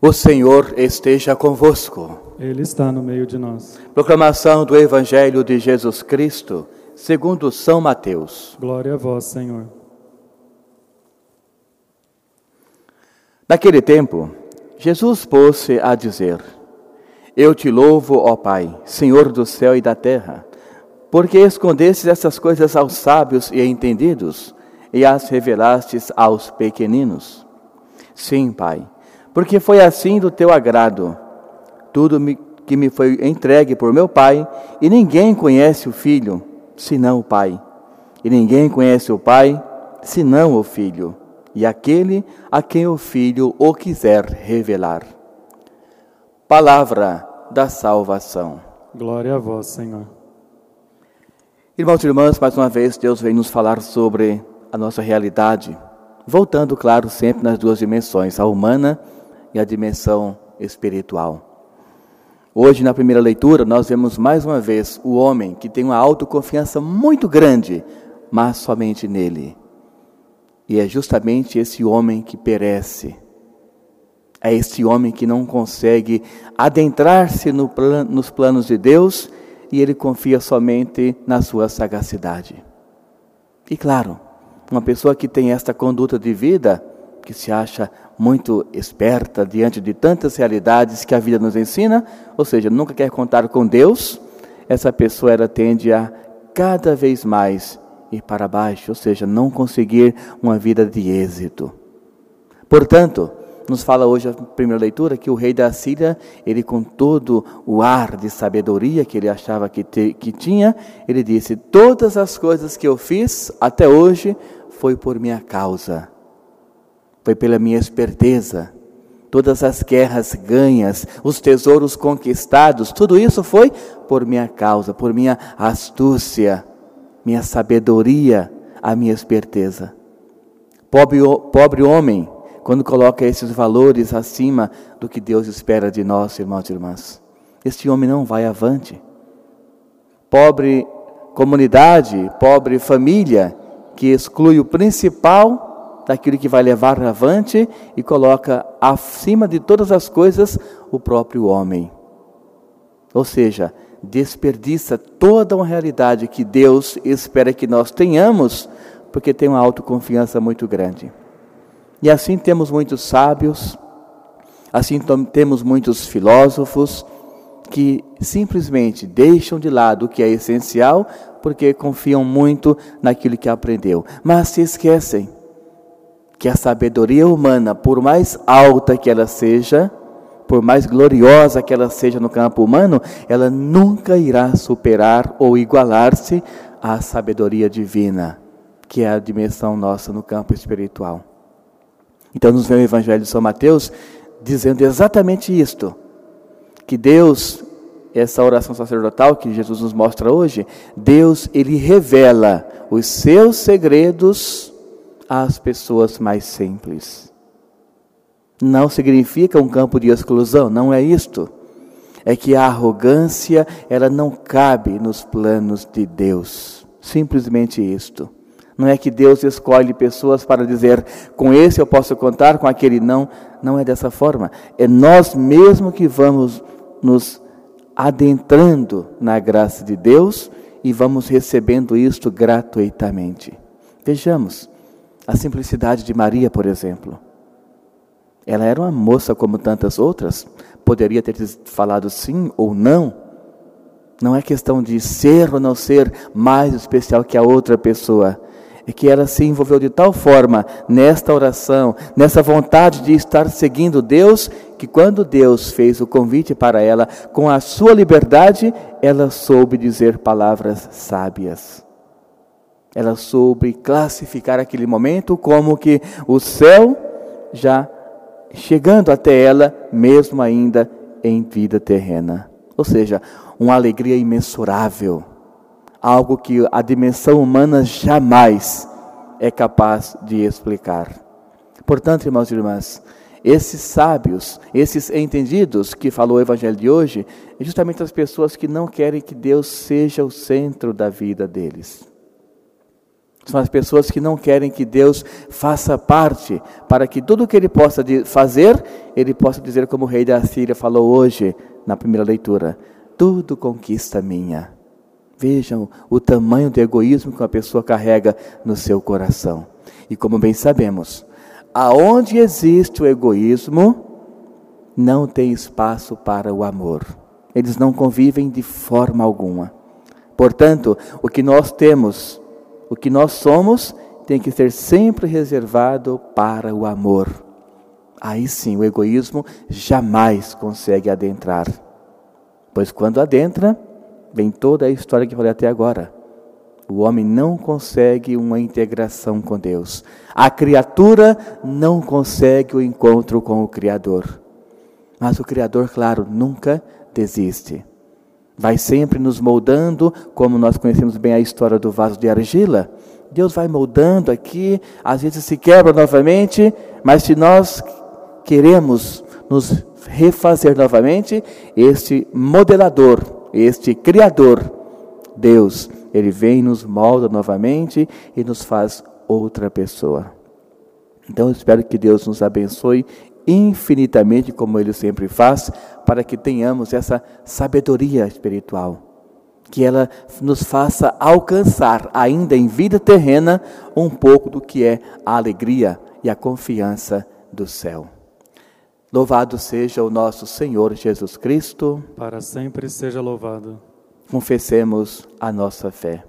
O Senhor esteja convosco. Ele está no meio de nós. Proclamação do Evangelho de Jesus Cristo, segundo São Mateus. Glória a vós, Senhor. Naquele tempo, Jesus pôs-se a dizer: Eu te louvo, ó Pai, Senhor do céu e da terra, porque escondestes essas coisas aos sábios e entendidos e as revelastes aos pequeninos. Sim, Pai porque foi assim do teu agrado. Tudo me, que me foi entregue por meu Pai, e ninguém conhece o Filho, senão o Pai. E ninguém conhece o Pai, senão o Filho, e aquele a quem o Filho o quiser revelar. Palavra da salvação. Glória a vós, Senhor. Irmãos e irmãs, mais uma vez Deus vem nos falar sobre a nossa realidade, voltando, claro, sempre nas duas dimensões, a humana e e a dimensão espiritual. Hoje, na primeira leitura, nós vemos mais uma vez o homem que tem uma autoconfiança muito grande, mas somente nele. E é justamente esse homem que perece. É esse homem que não consegue adentrar-se no plan nos planos de Deus e ele confia somente na sua sagacidade. E claro, uma pessoa que tem esta conduta de vida, que se acha muito esperta diante de tantas realidades que a vida nos ensina, ou seja, nunca quer contar com Deus, essa pessoa ela tende a cada vez mais ir para baixo, ou seja, não conseguir uma vida de êxito. Portanto, nos fala hoje a primeira leitura que o rei da Síria, ele com todo o ar de sabedoria que ele achava que, te, que tinha, ele disse: Todas as coisas que eu fiz até hoje foi por minha causa foi pela minha esperteza. Todas as guerras ganhas, os tesouros conquistados, tudo isso foi por minha causa, por minha astúcia, minha sabedoria, a minha esperteza. Pobre, pobre homem, quando coloca esses valores acima do que Deus espera de nós, irmãos e irmãs. Este homem não vai avante. Pobre comunidade, pobre família, que exclui o principal daquilo que vai levar avante e coloca acima de todas as coisas o próprio homem. Ou seja, desperdiça toda uma realidade que Deus espera que nós tenhamos, porque tem uma autoconfiança muito grande. E assim temos muitos sábios, assim temos muitos filósofos que simplesmente deixam de lado o que é essencial porque confiam muito naquilo que aprendeu, mas se esquecem que a sabedoria humana, por mais alta que ela seja, por mais gloriosa que ela seja no campo humano, ela nunca irá superar ou igualar-se à sabedoria divina, que é a dimensão nossa no campo espiritual. Então, nos vem o Evangelho de São Mateus dizendo exatamente isto: que Deus, essa oração sacerdotal que Jesus nos mostra hoje, Deus, ele revela os seus segredos às pessoas mais simples. Não significa um campo de exclusão, não é isto. É que a arrogância, ela não cabe nos planos de Deus. Simplesmente isto. Não é que Deus escolhe pessoas para dizer, com esse eu posso contar, com aquele não. Não é dessa forma. É nós mesmos que vamos nos adentrando na graça de Deus e vamos recebendo isto gratuitamente. Vejamos, a simplicidade de Maria, por exemplo. Ela era uma moça como tantas outras, poderia ter falado sim ou não. Não é questão de ser ou não ser mais especial que a outra pessoa. É que ela se envolveu de tal forma nesta oração, nessa vontade de estar seguindo Deus, que quando Deus fez o convite para ela, com a sua liberdade, ela soube dizer palavras sábias. Ela soube classificar aquele momento como que o céu já chegando até ela, mesmo ainda em vida terrena. Ou seja, uma alegria imensurável, algo que a dimensão humana jamais é capaz de explicar. Portanto, irmãos e irmãs, esses sábios, esses entendidos que falou o evangelho de hoje, é justamente as pessoas que não querem que Deus seja o centro da vida deles São as pessoas que não querem que Deus faça parte, para que tudo o que ele possa fazer, ele possa dizer, como o rei da Síria falou hoje, na primeira leitura: tudo conquista minha. Vejam o tamanho do egoísmo que uma pessoa carrega no seu coração. E como bem sabemos, aonde existe o egoísmo, não tem espaço para o amor. Eles não convivem de forma alguma. Portanto, o que nós temos, o que nós somos, tem que ser sempre reservado para o amor. Aí sim, o egoísmo jamais consegue adentrar. Pois quando adentra, vem toda a história que falei até agora. O homem não consegue uma integração com Deus. A criatura não consegue o encontro com o Criador. Mas o Criador, claro, nunca desiste. Vai sempre nos moldando, como nós conhecemos bem a história do vaso de argila. Deus vai moldando aqui, às vezes se quebra novamente, mas se nós queremos nos refazer novamente, este modelador, este criador, Deus, ele vem nos molda novamente e nos faz outra pessoa. Então eu espero que Deus nos abençoe infinitamente, como Ele sempre faz, para que tenhamos essa sabedoria espiritual. Que ela nos faça alcançar, ainda em vida terrena, um pouco do que é a alegria e a confiança do céu. Louvado seja o nosso Senhor Jesus Cristo. Para sempre seja louvado. Confessemos a nossa fé.